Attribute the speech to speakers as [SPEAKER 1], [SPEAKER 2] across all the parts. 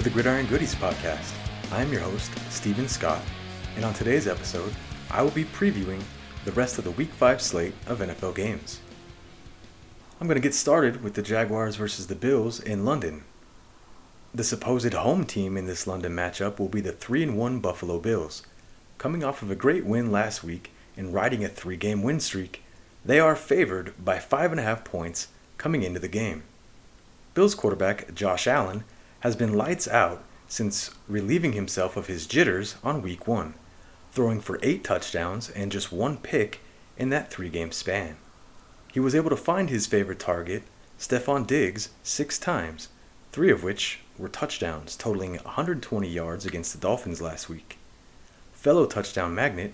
[SPEAKER 1] To the Gridiron Goodies podcast. I am your host, Steven Scott, and on today's episode, I will be previewing the rest of the Week 5 slate of NFL games. I'm going to get started with the Jaguars versus the Bills in London. The supposed home team in this London matchup will be the 3 1 Buffalo Bills. Coming off of a great win last week and riding a three game win streak, they are favored by 5.5 points coming into the game. Bills quarterback Josh Allen has been lights out since relieving himself of his jitters on week one, throwing for eight touchdowns and just one pick in that three game span. He was able to find his favorite target, Stefon Diggs, six times, three of which were touchdowns, totaling 120 yards against the Dolphins last week. Fellow touchdown magnet,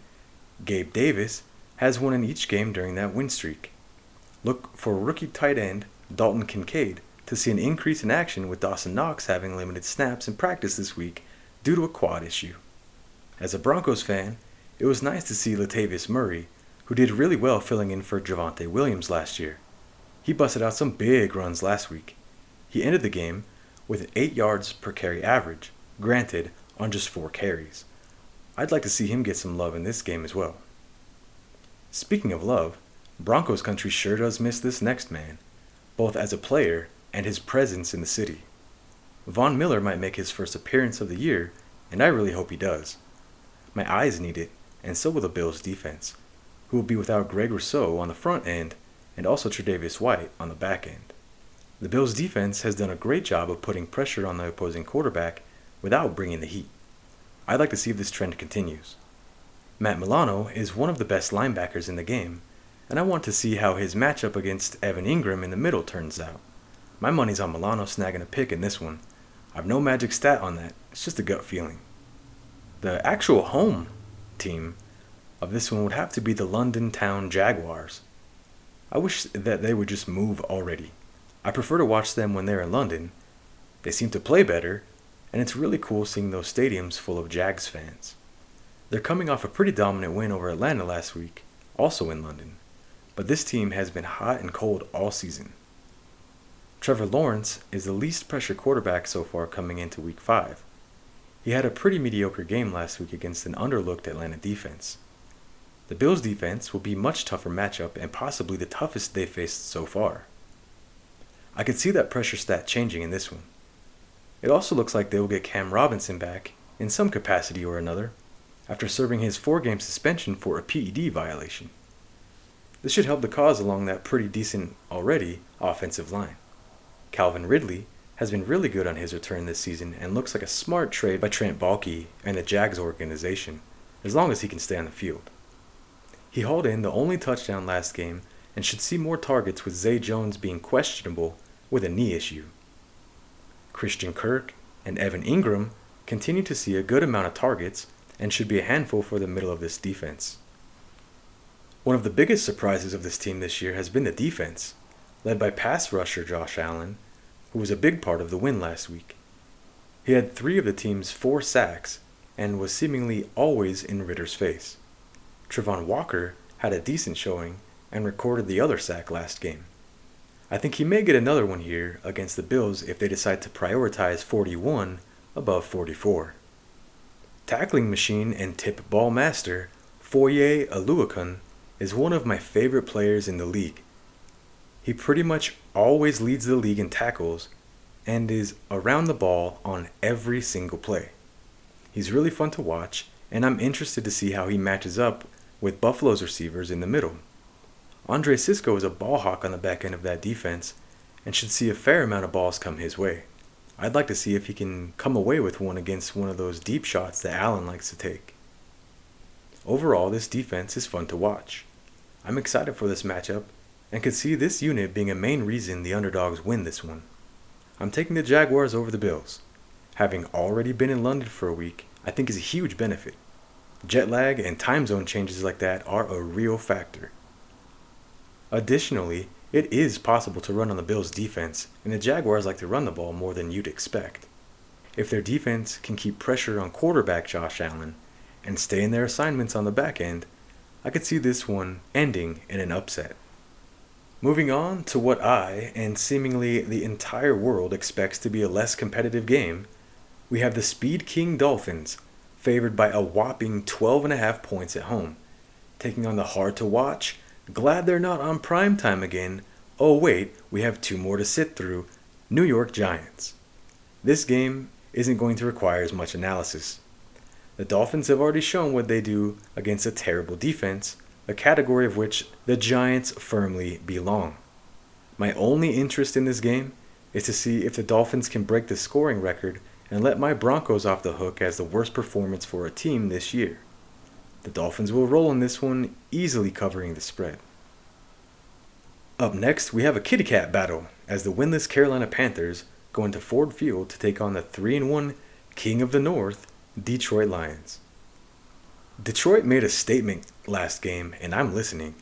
[SPEAKER 1] Gabe Davis, has won in each game during that win streak. Look for rookie tight end Dalton Kincaid to see an increase in action with Dawson Knox having limited snaps in practice this week due to a quad issue. As a Broncos fan, it was nice to see Latavius Murray, who did really well filling in for Javonte Williams last year. He busted out some big runs last week. He ended the game with an 8 yards per carry average, granted on just 4 carries. I'd like to see him get some love in this game as well. Speaking of love, Broncos country sure does miss this next man, both as a player and his presence in the city. Von Miller might make his first appearance of the year, and I really hope he does. My eyes need it, and so will the Bills' defense, who will be without Greg Rousseau on the front end and also Tre'Davious White on the back end. The Bills' defense has done a great job of putting pressure on the opposing quarterback without bringing the heat. I'd like to see if this trend continues. Matt Milano is one of the best linebackers in the game, and I want to see how his matchup against Evan Engram in the middle turns out. My money's on Milano snagging a pick in this one. I've no magic stat on that, it's just a gut feeling. The actual home team of this one would have to be the London Town Jaguars. I wish that they would just move already. I prefer to watch them when they're in London. They seem to play better, and it's really cool seeing those stadiums full of Jags fans. They're coming off a pretty dominant win over Atlanta last week, also in London, but this team has been hot and cold all season. Trevor Lawrence is the least pressure quarterback so far coming into week 5. He had a pretty mediocre game last week against an underlooked Atlanta defense. The Bills' defense will be much tougher matchup and possibly the toughest they faced so far. I could see that pressure stat changing in this one. It also looks like they will get Cam Robinson back, in some capacity or another, after serving his four game suspension for a PED violation. This should help the cause along that pretty decent already offensive line. Calvin Ridley has been really good on his return this season and looks like a smart trade by Trent Baalke and the Jags organization, as long as he can stay on the field. He hauled in the only touchdown last game and should see more targets with Zay Jones being questionable with a knee issue. Christian Kirk and Evan Engram continue to see a good amount of targets and should be a handful for the middle of this defense. One of the biggest surprises of this team this year has been the defense, led by pass rusher Josh Allen, who was a big part of the win last week. He had three of the team's four sacks and was seemingly always in Ridder's face. Travon Walker had a decent showing and recorded the other sack last game. I think he may get another one here against the Bills if they decide to prioritize 41 above 44. Tackling machine and tip ball master Foye Oluokun is one of my favorite players in the league. He pretty much always leads the league in tackles and is around the ball on every single play. He's really fun to watch, and I'm interested to see how he matches up with Buffalo's receivers in the middle. Andre Cisco is a ball hawk on the back end of that defense and should see a fair amount of balls come his way. I'd like to see if he can come away with one against one of those deep shots that Allen likes to take. Overall, this defense is fun to watch. I'm excited for this matchup and could see this unit being a main reason the underdogs win this one. I'm taking the Jaguars over the Bills. Having already been in London for a week, I think is a huge benefit. Jet lag and time zone changes like that are a real factor. Additionally, it is possible to run on the Bills' defense, and the Jaguars like to run the ball more than you'd expect. If their defense can keep pressure on quarterback Josh Allen and stay in their assignments on the back end, I could see this one ending in an upset. Moving on to what I, and seemingly the entire world, expects to be a less competitive game, we have the Speed King Dolphins, favored by a whopping 12.5 points at home, taking on the hard to watch, glad they're not on prime time again. Oh, wait, we have two more to sit through New York Giants. This game isn't going to require as much analysis. The Dolphins have already shown what they do against a terrible defense, a category of which the Giants firmly belong. My only interest in this game is to see if the Dolphins can break the scoring record and let my Broncos off the hook as the worst performance for a team this year. The Dolphins will roll in this one, easily covering the spread. Up next, we have a kitty cat battle as the winless Carolina Panthers go into Ford Field to take on the 3 1 King of the North, Detroit Lions. Detroit made a statement last game, and I'm listening.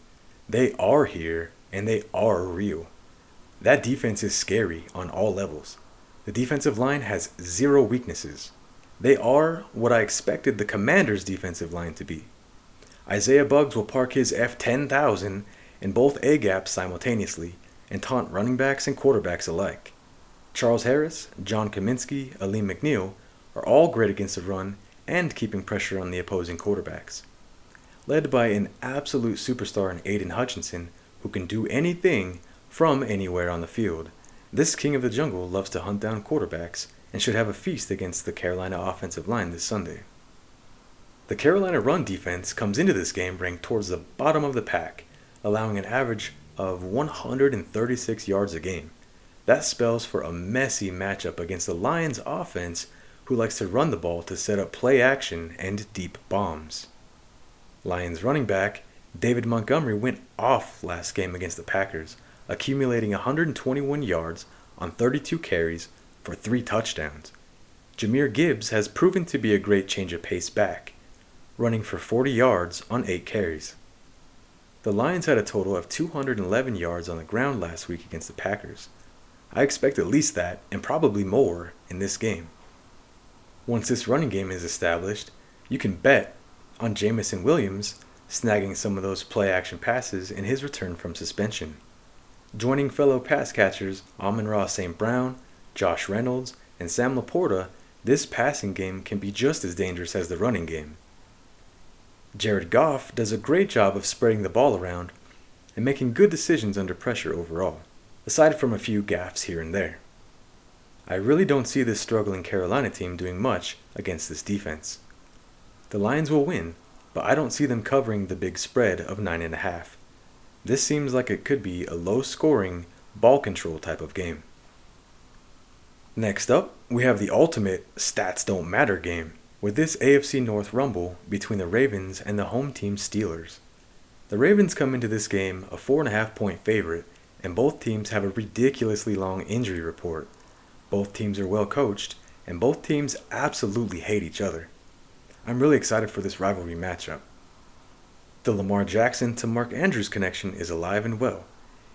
[SPEAKER 1] They are here, and they are real. That defense is scary on all levels. The defensive line has zero weaknesses. They are what I expected the Commanders' defensive line to be. Isaiah Buggs will park his F 10,000 in both A gaps simultaneously and taunt running backs and quarterbacks alike. Charles Harris, John Cominsky, Alim McNeill are all great against the run and keeping pressure on the opposing quarterbacks. Led by an absolute superstar in Aidan Hutchinson, who can do anything from anywhere on the field, this king of the jungle loves to hunt down quarterbacks and should have a feast against the Carolina offensive line this Sunday. The Carolina run defense comes into this game ranked towards the bottom of the pack, allowing an average of 136 yards a game. That spells for a messy matchup against the Lions offense who likes to run the ball to set up play action and deep bombs. Lions running back David Montgomery went off last game against the Packers, accumulating 121 yards on 32 carries for three touchdowns. Jahmyr Gibbs has proven to be a great change of pace back, running for 40 yards on 8 carries. The Lions had a total of 211 yards on the ground last week against the Packers. I expect at least that, and probably more, in this game. Once this running game is established, you can bet on Jameson Williams snagging some of those play action passes in his return from suspension. Joining fellow pass catchers Amon-Ra St. Brown, Josh Reynolds, and Sam LaPorta, this passing game can be just as dangerous as the running game. Jared Goff does a great job of spreading the ball around and making good decisions under pressure overall, aside from a few gaffes here and there. I really don't see this struggling Carolina team doing much against this defense. The Lions will win, but I don't see them covering the big spread of 9.5. This seems like it could be a low scoring, ball control type of game. Next up, we have the ultimate stats don't matter game with this AFC North rumble between the Ravens and the home team Steelers. The Ravens come into this game a 4.5 point favorite, and both teams have a ridiculously long injury report. Both teams are well coached, and both teams absolutely hate each other. I'm really excited for this rivalry matchup. The Lamar Jackson to Mark Andrews connection is alive and well.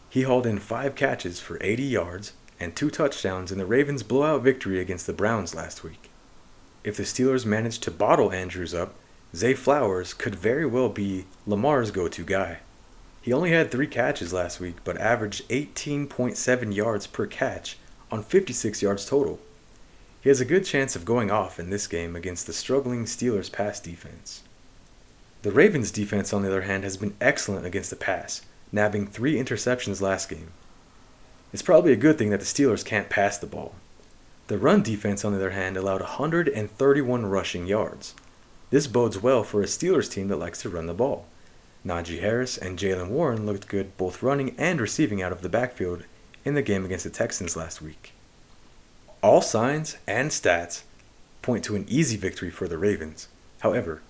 [SPEAKER 1] He hauled in five catches for 80 yards and two touchdowns in the Ravens' blowout victory against the Browns last week. If the Steelers manage to bottle Andrews up, Zay Flowers could very well be Lamar's go to guy. He only had three catches last week, but averaged 18.7 yards per catch on 56 yards total. He has a good chance of going off in this game against the struggling Steelers pass defense. The Ravens defense, on the other hand, has been excellent against the pass, nabbing three interceptions last game. It's probably a good thing that the Steelers can't pass the ball. The run defense, on the other hand, allowed 131 rushing yards. This bodes well for a Steelers team that likes to run the ball. Najee Harris and Jaylen Warren looked good both running and receiving out of the backfield in the game against the Texans last week. All signs and stats point to an easy victory for the Ravens. However,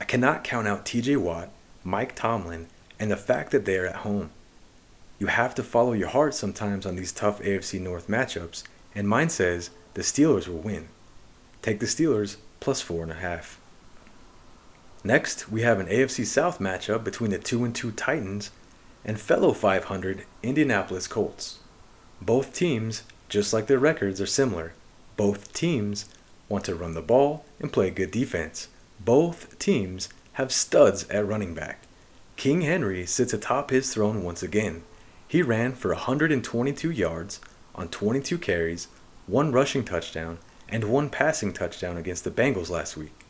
[SPEAKER 1] I cannot count out TJ Watt, Mike Tomlin, and the fact that they are at home. You have to follow your heart sometimes on these tough AFC North matchups, and mine says the Steelers will win. Take the Steelers plus four and a half. Next, we have an AFC South matchup between the 2 and 2 Titans and fellow 500 Indianapolis Colts. Both teams, just like their records, are similar. Both teams want to run the ball and play good defense. Both teams have studs at running back. King Henry sits atop his throne once again. He ran for 122 yards on 22 carries, one rushing touchdown, and one passing touchdown against the Bengals last week.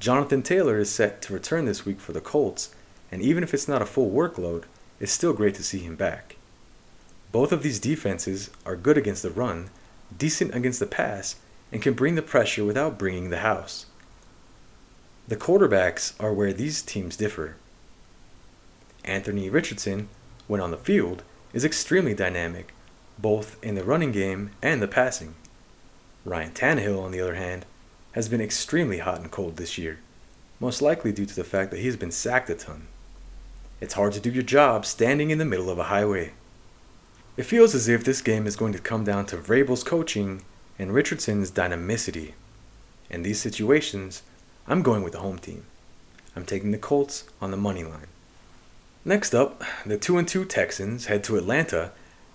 [SPEAKER 1] Jonathan Taylor is set to return this week for the Colts, and even if it's not a full workload, it's still great to see him back. Both of these defenses are good against the run, decent against the pass, and can bring the pressure without bringing the house. The quarterbacks are where these teams differ. Anthony Richardson, when on the field, is extremely dynamic, both in the running game and the passing. Ryan Tannehill, on the other hand, has been extremely hot and cold this year, most likely due to the fact that he's been sacked a ton. It's hard to do your job standing in the middle of a highway. It feels as if this game is going to come down to Vrabel's coaching and Richardson's dynamicity. In these situations, I'm going with the home team. I'm taking the Colts on the money line. Next up, the 2 and 2 Texans head to Atlanta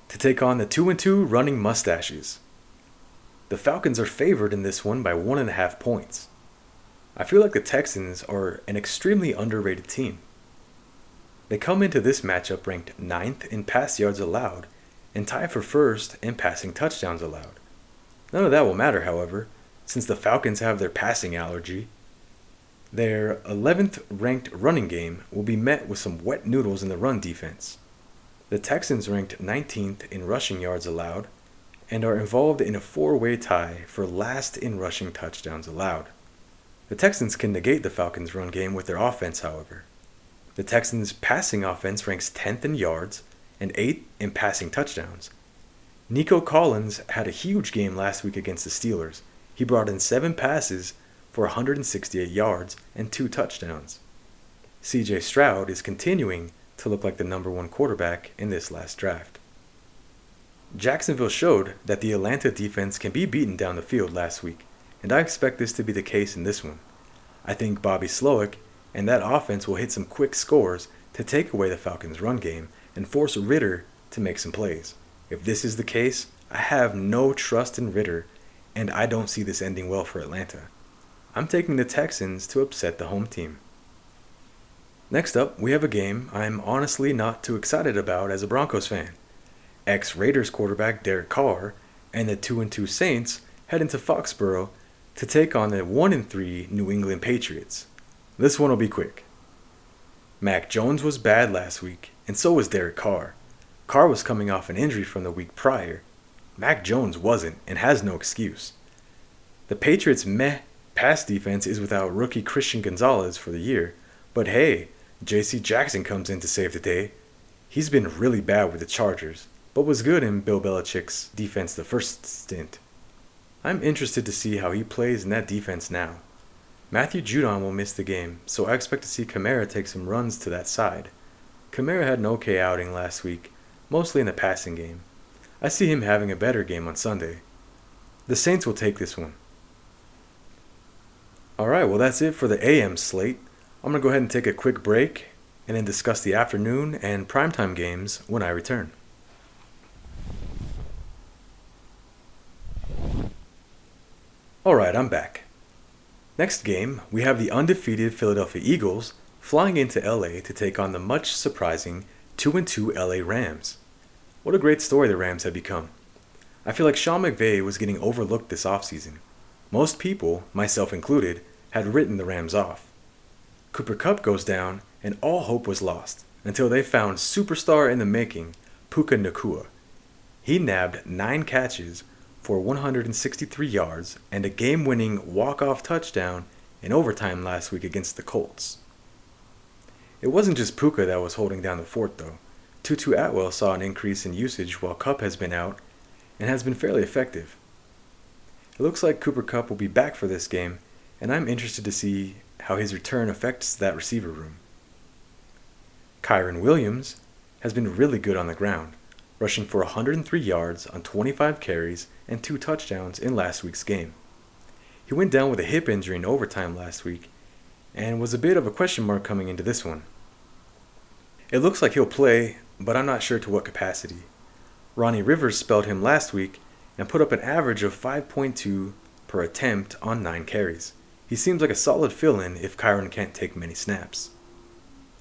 [SPEAKER 1] to take on the 2 and 2 running mustaches. The Falcons are favored in this one by one and a half points. I feel like the Texans are an extremely underrated team. They come into this matchup ranked ninth in pass yards allowed and tie for first in passing touchdowns allowed. None of that will matter, however, since the Falcons have their passing allergy. Their 11th ranked running game will be met with some wet noodles in the run defense. The Texans ranked 19th in rushing yards allowed and are involved in a four way tie for last in rushing touchdowns allowed. The Texans can negate the Falcons' run game with their offense, however. The Texans' passing offense ranks 10th in yards and 8th in passing touchdowns. Nico Collins had a huge game last week against the Steelers. He brought in seven passes for 168 yards and two touchdowns. CJ Stroud is continuing to look like the number one quarterback in this last draft. Jacksonville showed that the Atlanta defense can be beaten down the field last week, and I expect this to be the case in this one. I think Bobby Slowik and that offense will hit some quick scores to take away the Falcons' run game and force Ridder to make some plays. If this is the case, I have no trust in Ridder, and I don't see this ending well for Atlanta. I'm taking the Texans to upset the home team. Next up, we have a game I'm honestly not too excited about as a Broncos fan. Ex Raiders quarterback Derek Carr and the 2 and 2 Saints head into Foxborough to take on the 1 and 3 New England Patriots. This one will be quick. Mac Jones was bad last week, and so was Derek Carr. Carr was coming off an injury from the week prior. Mac Jones wasn't and has no excuse. The Patriots' meh pass defense is without rookie Christian Gonzalez for the year, but hey, J.C. Jackson comes in to save the day. He's been really bad with the Chargers, but was good in Bill Belichick's defense the first stint. I'm interested to see how he plays in that defense now. Matthew Judon will miss the game, so I expect to see Kamara take some runs to that side. Kamara had an okay outing last week, mostly in the passing game. I see him having a better game on Sunday. The Saints will take this one. Alright, well, that's it for the AM slate. I'm going to go ahead and take a quick break and then discuss the afternoon and primetime games when I return. Alright, I'm back. Next game, we have the undefeated Philadelphia Eagles flying into LA to take on the much surprising 2 2 LA Rams. What a great story the Rams have become. I feel like Sean McVay was getting overlooked this offseason. Most people, myself included, had written the Rams off. Cooper Kupp goes down, and all hope was lost until they found superstar in the making, Puka Nacua. He nabbed nine catches for 163 yards and a game winning walk off touchdown in overtime last week against the Colts. It wasn't just Puka that was holding down the fort, though. Tutu Atwell saw an increase in usage while Kupp has been out and has been fairly effective. It looks like Cooper Kupp will be back for this game, and I'm interested to see how his return affects that receiver room. Kyren Williams has been really good on the ground rushing for 103 yards on 25 carries and two touchdowns in last week's game. He went down with a hip injury in overtime last week and was a bit of a question mark coming into this one. It looks like he'll play, but I'm not sure to what capacity. Ronnie Rivers spelled him last week and put up an average of 5.2 per attempt on 9 carries. He seems like a solid fill in if Kyren can't take many snaps.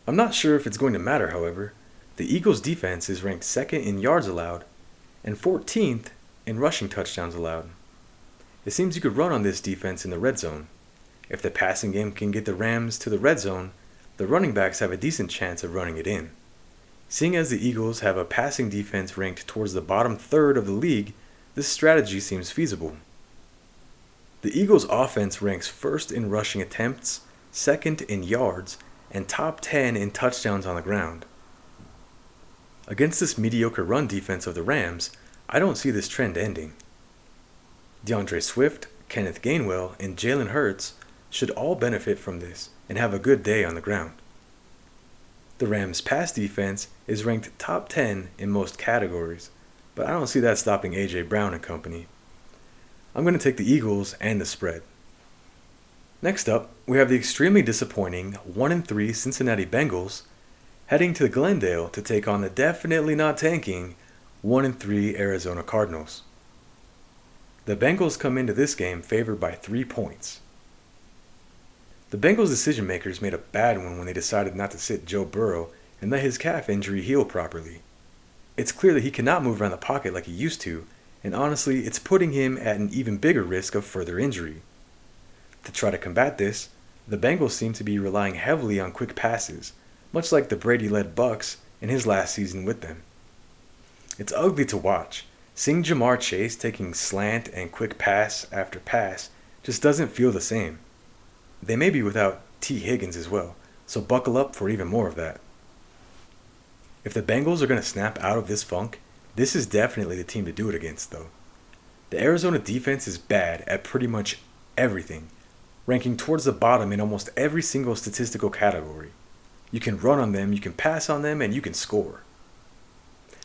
[SPEAKER 1] I'm not sure if it's going to matter, however, The Eagles' defense is ranked second in yards allowed and 14th in rushing touchdowns allowed. It seems you could run on this defense in the red zone. If the passing game can get the Rams to the red zone, the running backs have a decent chance of running it in. Seeing as the Eagles have a passing defense ranked towards the bottom third of the league, this strategy seems feasible. The Eagles' offense ranks first in rushing attempts, second in yards, and top 10 in touchdowns on the ground. Against this mediocre run defense of the Rams, I don't see this trend ending. D'Andre Swift, Kenneth Gainwell, and Jalen Hurts should all benefit from this and have a good day on the ground. The Rams' pass defense is ranked top 10 in most categories, but I don't see that stopping A.J. Brown and company. I'm going to take the Eagles and the spread. Next up, we have the extremely disappointing 1 3 Cincinnati Bengals heading to Glendale to take on the definitely not tanking 1 3 Arizona Cardinals. The Bengals come into this game favored by 3 points. The Bengals decision makers made a bad one when they decided not to sit Joe Burrow and let his calf injury heal properly. It's clear that he cannot move around the pocket like he used to, and honestly, it's putting him at an even bigger risk of further injury. To try to combat this, the Bengals seem to be relying heavily on quick passes, much like the Brady led Bucks in his last season with them. It's ugly to watch. Seeing Ja'Marr Chase taking slant and quick pass after pass just doesn't feel the same. They may be without Tee Higgins as well, so buckle up for even more of that. If the Bengals are going to snap out of this funk, this is definitely the team to do it against, though. The Arizona defense is bad at pretty much everything, ranking towards the bottom in almost every single statistical category. You can run on them, you can pass on them, and you can score.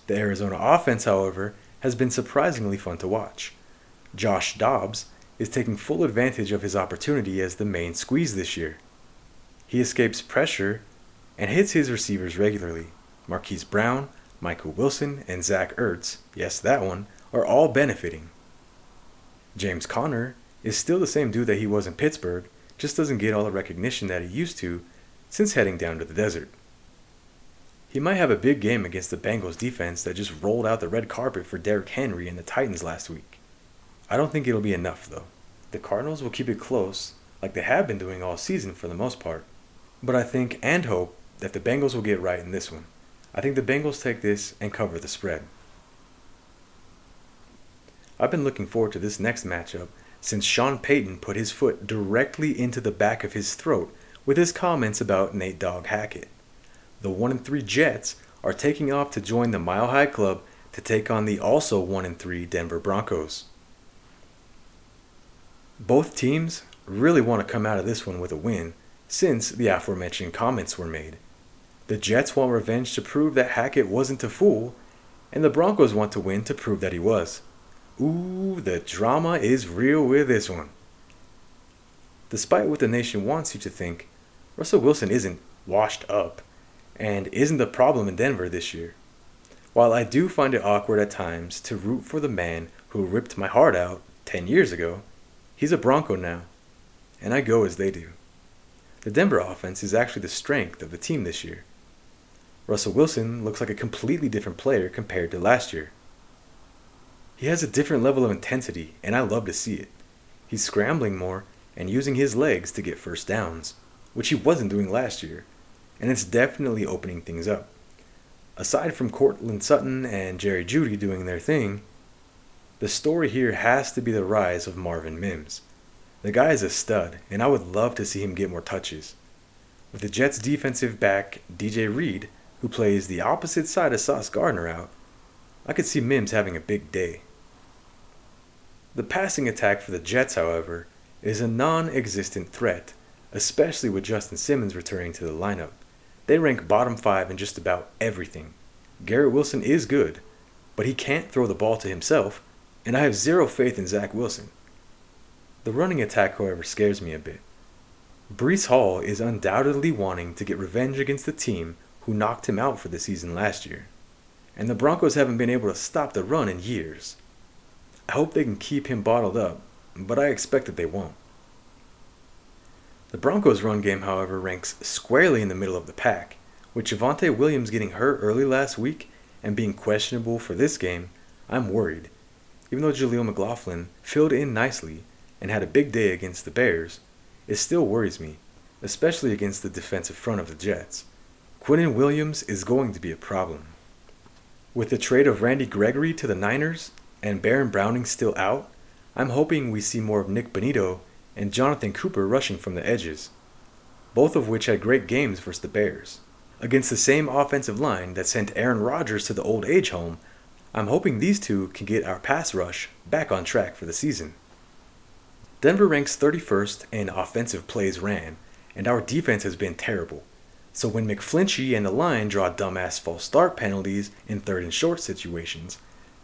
[SPEAKER 1] The Arizona offense, however, has been surprisingly fun to watch. Josh Dobbs is taking full advantage of his opportunity as the main squeeze this year. He escapes pressure and hits his receivers regularly. Marquise Brown, Michael Wilson, and Zach Ertz, yes, that one, are all benefiting. James Conner is still the same dude that he was in Pittsburgh, just doesn't get all the recognition that he used to since heading down to the desert. He might have a big game against the Bengals defense that just rolled out the red carpet for Derrick Henry and the Titans last week. I don't think it'll be enough, though. The Cardinals will keep it close, like they have been doing all season for the most part. But I think and hope that the Bengals will get right in this one. I think the Bengals take this and cover the spread. I've been looking forward to this next matchup since Sean Payton put his foot directly into the back of his throat with his comments about Nate Dogg Hackett. The 1 and 3 Jets are taking off to join the Mile High Club to take on the also 1 and 3 Denver Broncos. Both teams really want to come out of this one with a win since the aforementioned comments were made. The Jets want revenge to prove that Hackett wasn't a fool, and the Broncos want to win to prove that he was. Ooh, the drama is real with this one. Despite what the nation wants you to think, Russell Wilson isn't washed up and isn't the problem in Denver this year. While I do find it awkward at times to root for the man who ripped my heart out 10 years ago, he's a Bronco now, and I go as they do. The Denver offense is actually the strength of the team this year. Russell Wilson looks like a completely different player compared to last year. He has a different level of intensity, and I love to see it. He's scrambling more and using his legs to get first downs, which he wasn't doing last year, and it's definitely opening things up. Aside from Courtland Sutton and Jerry Jeudy doing their thing, the story here has to be the rise of Marvin Mims. The guy is a stud, and I would love to see him get more touches. With the Jets' defensive back, DJ Reed, who plays the opposite side of Sauce Gardner out, I could see Mims having a big day. The passing attack for the Jets, however, is a non existent threat, especially with Justin Simmons returning to the lineup. They rank bottom five in just about everything. Garrett Wilson is good, but he can't throw the ball to himself, and I have zero faith in Zach Wilson. The running attack, however, scares me a bit. Breece Hall is undoubtedly wanting to get revenge against the team who knocked him out for the season last year, and the Broncos haven't been able to stop the run in years. I hope they can keep him bottled up, but I expect that they won't. The Broncos' run game, however, ranks squarely in the middle of the pack, With Javonte Williams getting hurt early last week and being questionable for this game, I'm worried. Even though Jaleel McLaughlin filled in nicely and had a big day against the Bears, it still worries me, especially against the defensive front of the Jets. Quinnen Williams is going to be a problem. With the trade of Randy Gregory to the Niners and Baron Browning still out, I'm hoping we see more of Nik Bonitto and Jonathan Cooper rushing from the edges, both of which had great games versus the Bears. Against the same offensive line that sent Aaron Rodgers to the old age home, I'm hoping these two can get our pass rush back on track for the season. Denver ranks 31st in offensive plays ran, and our defense has been terrible. So when McGlinchey and the line draw dumbass false start penalties in third and short situations,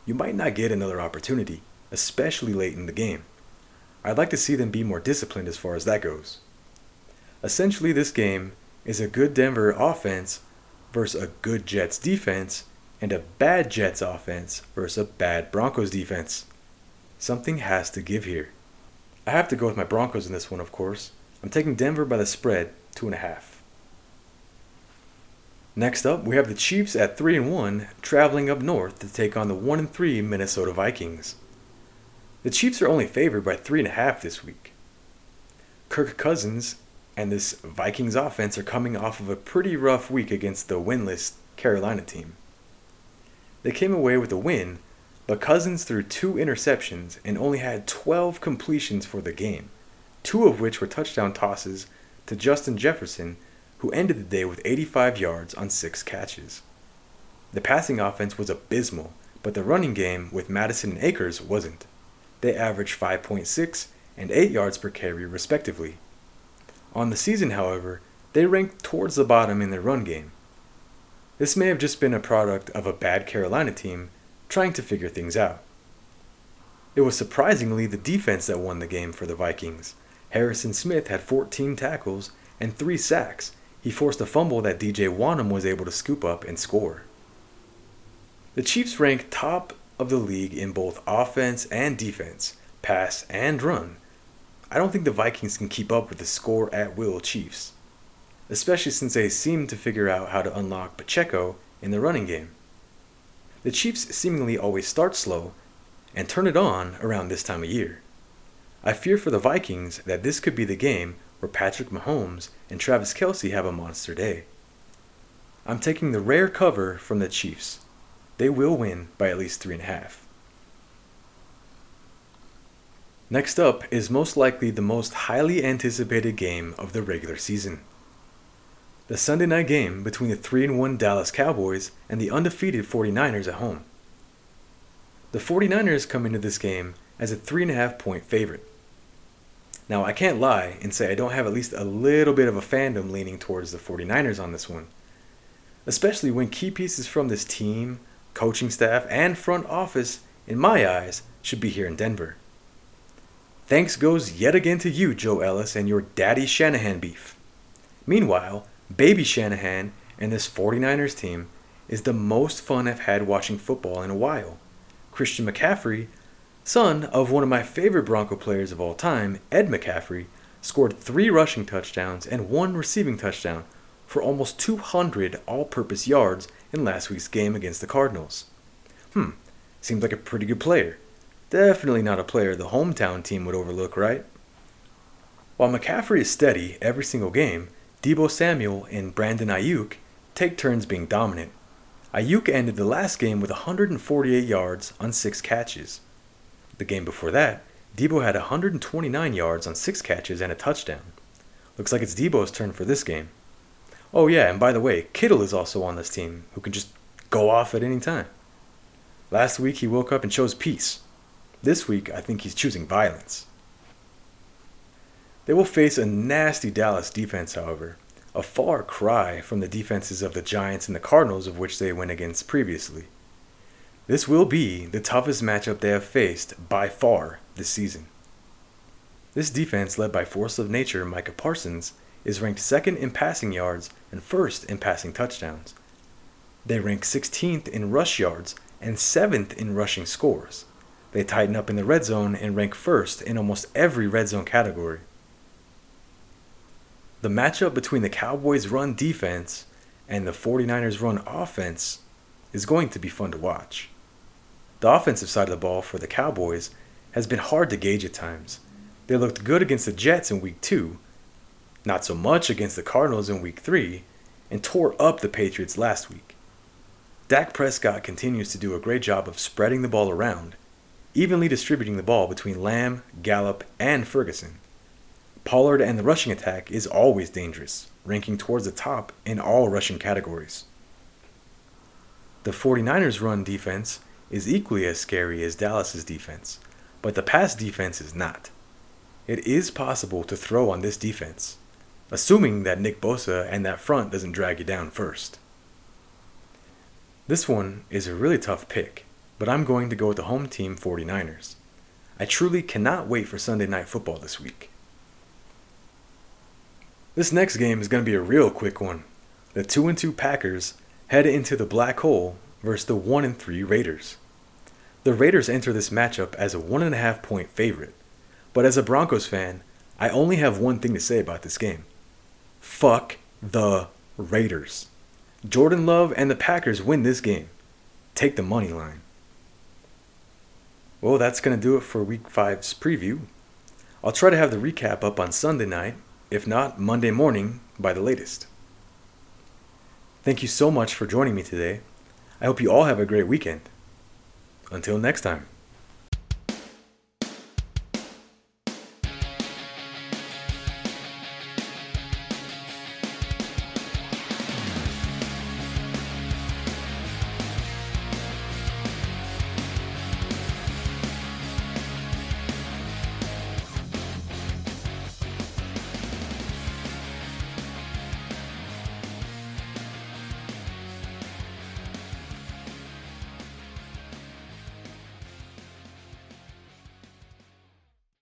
[SPEAKER 1] you might not get another opportunity, especially late in the game. I'd like to see them be more disciplined as far as that goes. Essentially, this game is a good Denver offense versus a good Jets defense and a bad Jets offense versus a bad Broncos defense. Something has to give here. I have to go with my Broncos in this one, of course. I'm taking Denver by the spread, two and a half. Next up, we have the Chiefs at 3 and 1 traveling up north to take on the 1 and 3 Minnesota Vikings. The Chiefs are only favored by 3.5 this week. Kirk Cousins and this Vikings offense are coming off of a pretty rough week against the winless Carolina team. They came away with a win, but Cousins threw two interceptions and only had 12 completions for the game, two of which were touchdown tosses to Justin Jefferson, who ended the day with 85 yards on six catches. The passing offense was abysmal, but the running game with Mattison and Akers wasn't. They averaged 5.6 and 8 yards per carry, respectively. On the season, however, they ranked towards the bottom in their run game. This may have just been a product of a bad Carolina team trying to figure things out. It was surprisingly the defense that won the game for the Vikings. Harrison Smith had 14 tackles and 3 sacks. He forced a fumble that DJ Wonnum was able to scoop up and score. The Chiefs rank top of the league in both offense and defense, pass and run. I don't think the Vikings can keep up with the score at will Chiefs especially since they seem to figure out how to unlock Pacheco in the running game. The Chiefs seemingly always start slow and turn it on around this time of year. I fear for the Vikings that this could be the game where Patrick Mahomes and Travis Kelce have a monster day. I'm taking the rare cover from the Chiefs. They will win by at least three and a half. Next up is most likely the most highly anticipated game of the regular season the Sunday night game between the 3 and 1 Dallas Cowboys and the undefeated 49ers at home. The 49ers come into this game as a 3.5 point favorite. Now, I can't lie and say I don't have at least a little bit of a fandom leaning towards the 49ers on this one, especially when key pieces from this team, coaching staff, and front office, in my eyes, should be here in Denver. Thanks goes yet again to you, Joe Ellis, and your daddy Shanahan beef. Meanwhile, Baby Shanahan and this 49ers team is the most fun I've had watching football in a while. Christian McCaffrey, son of one of my favorite Bronco players of all time, Ed McCaffrey, scored three rushing touchdowns and one receiving touchdown for almost 200 all purpose yards in last week's game against the Cardinals. Hmm, seems like a pretty good player. Definitely not a player the hometown team would overlook, right? While McCaffrey is steady every single game, Deebo Samuel and Brandon Aiyuk take turns being dominant. Ayuk ended the last game with 148 yards on 6 catches. The game before that, Deebo had 129 yards on 6 catches and a touchdown. Looks like it's Deebo's turn for this game. Oh, yeah, and by the way, Kittle is also on this team, who can just go off at any time. Last week he woke up and chose peace. This week I think he's choosing violence. They will face a nasty Dallas defense, however, a far cry from the defenses of the Giants and the Cardinals, of which they went against previously. This will be the toughest matchup they have faced by far this season. This defense, led by force of nature Micah Parsons, is ranked second in passing yards and first in passing touchdowns. They rank 16th in rush yards and 7th in rushing scores. They tighten up in the red zone and rank first in almost every red zone category. The matchup between the Cowboys' run defense and the 49ers run offense is going to be fun to watch. The offensive side of the ball for the Cowboys has been hard to gauge at times. They looked good against the Jets in week 2, not so much against the Cardinals in week 3, and tore up the Patriots last week. Dak Prescott continues to do a great job of spreading the ball around, evenly distributing the ball between Lamb, Gallup, and Ferguson. Pollard and the rushing attack is always dangerous, ranking towards the top in all rushing categories. The 49ers' run defense is equally as scary as Dallas's defense, but the pass defense is not. It is possible to throw on this defense, assuming that Nick Bosa and that front doesn't drag you down first. This one is a really tough pick, but I'm going to go with the home team 49ers. I truly cannot wait for Sunday night football this week. This next game is going to be a real quick one. The 2 and 2 Packers head into the black hole versus the 1 and 3 Raiders. The Raiders enter this matchup as a 1.5 point favorite, but as a Broncos fan, I only have one thing to say about this game. Fuck the Raiders. Jordan Love and the Packers win this game. Take the money line. Well, that's going to do it for Week 5's preview. I'll try to have the recap up on Sunday night, if not Monday morning by the latest. Thank you so much for joining me today. I hope you all have a great weekend. Until next time.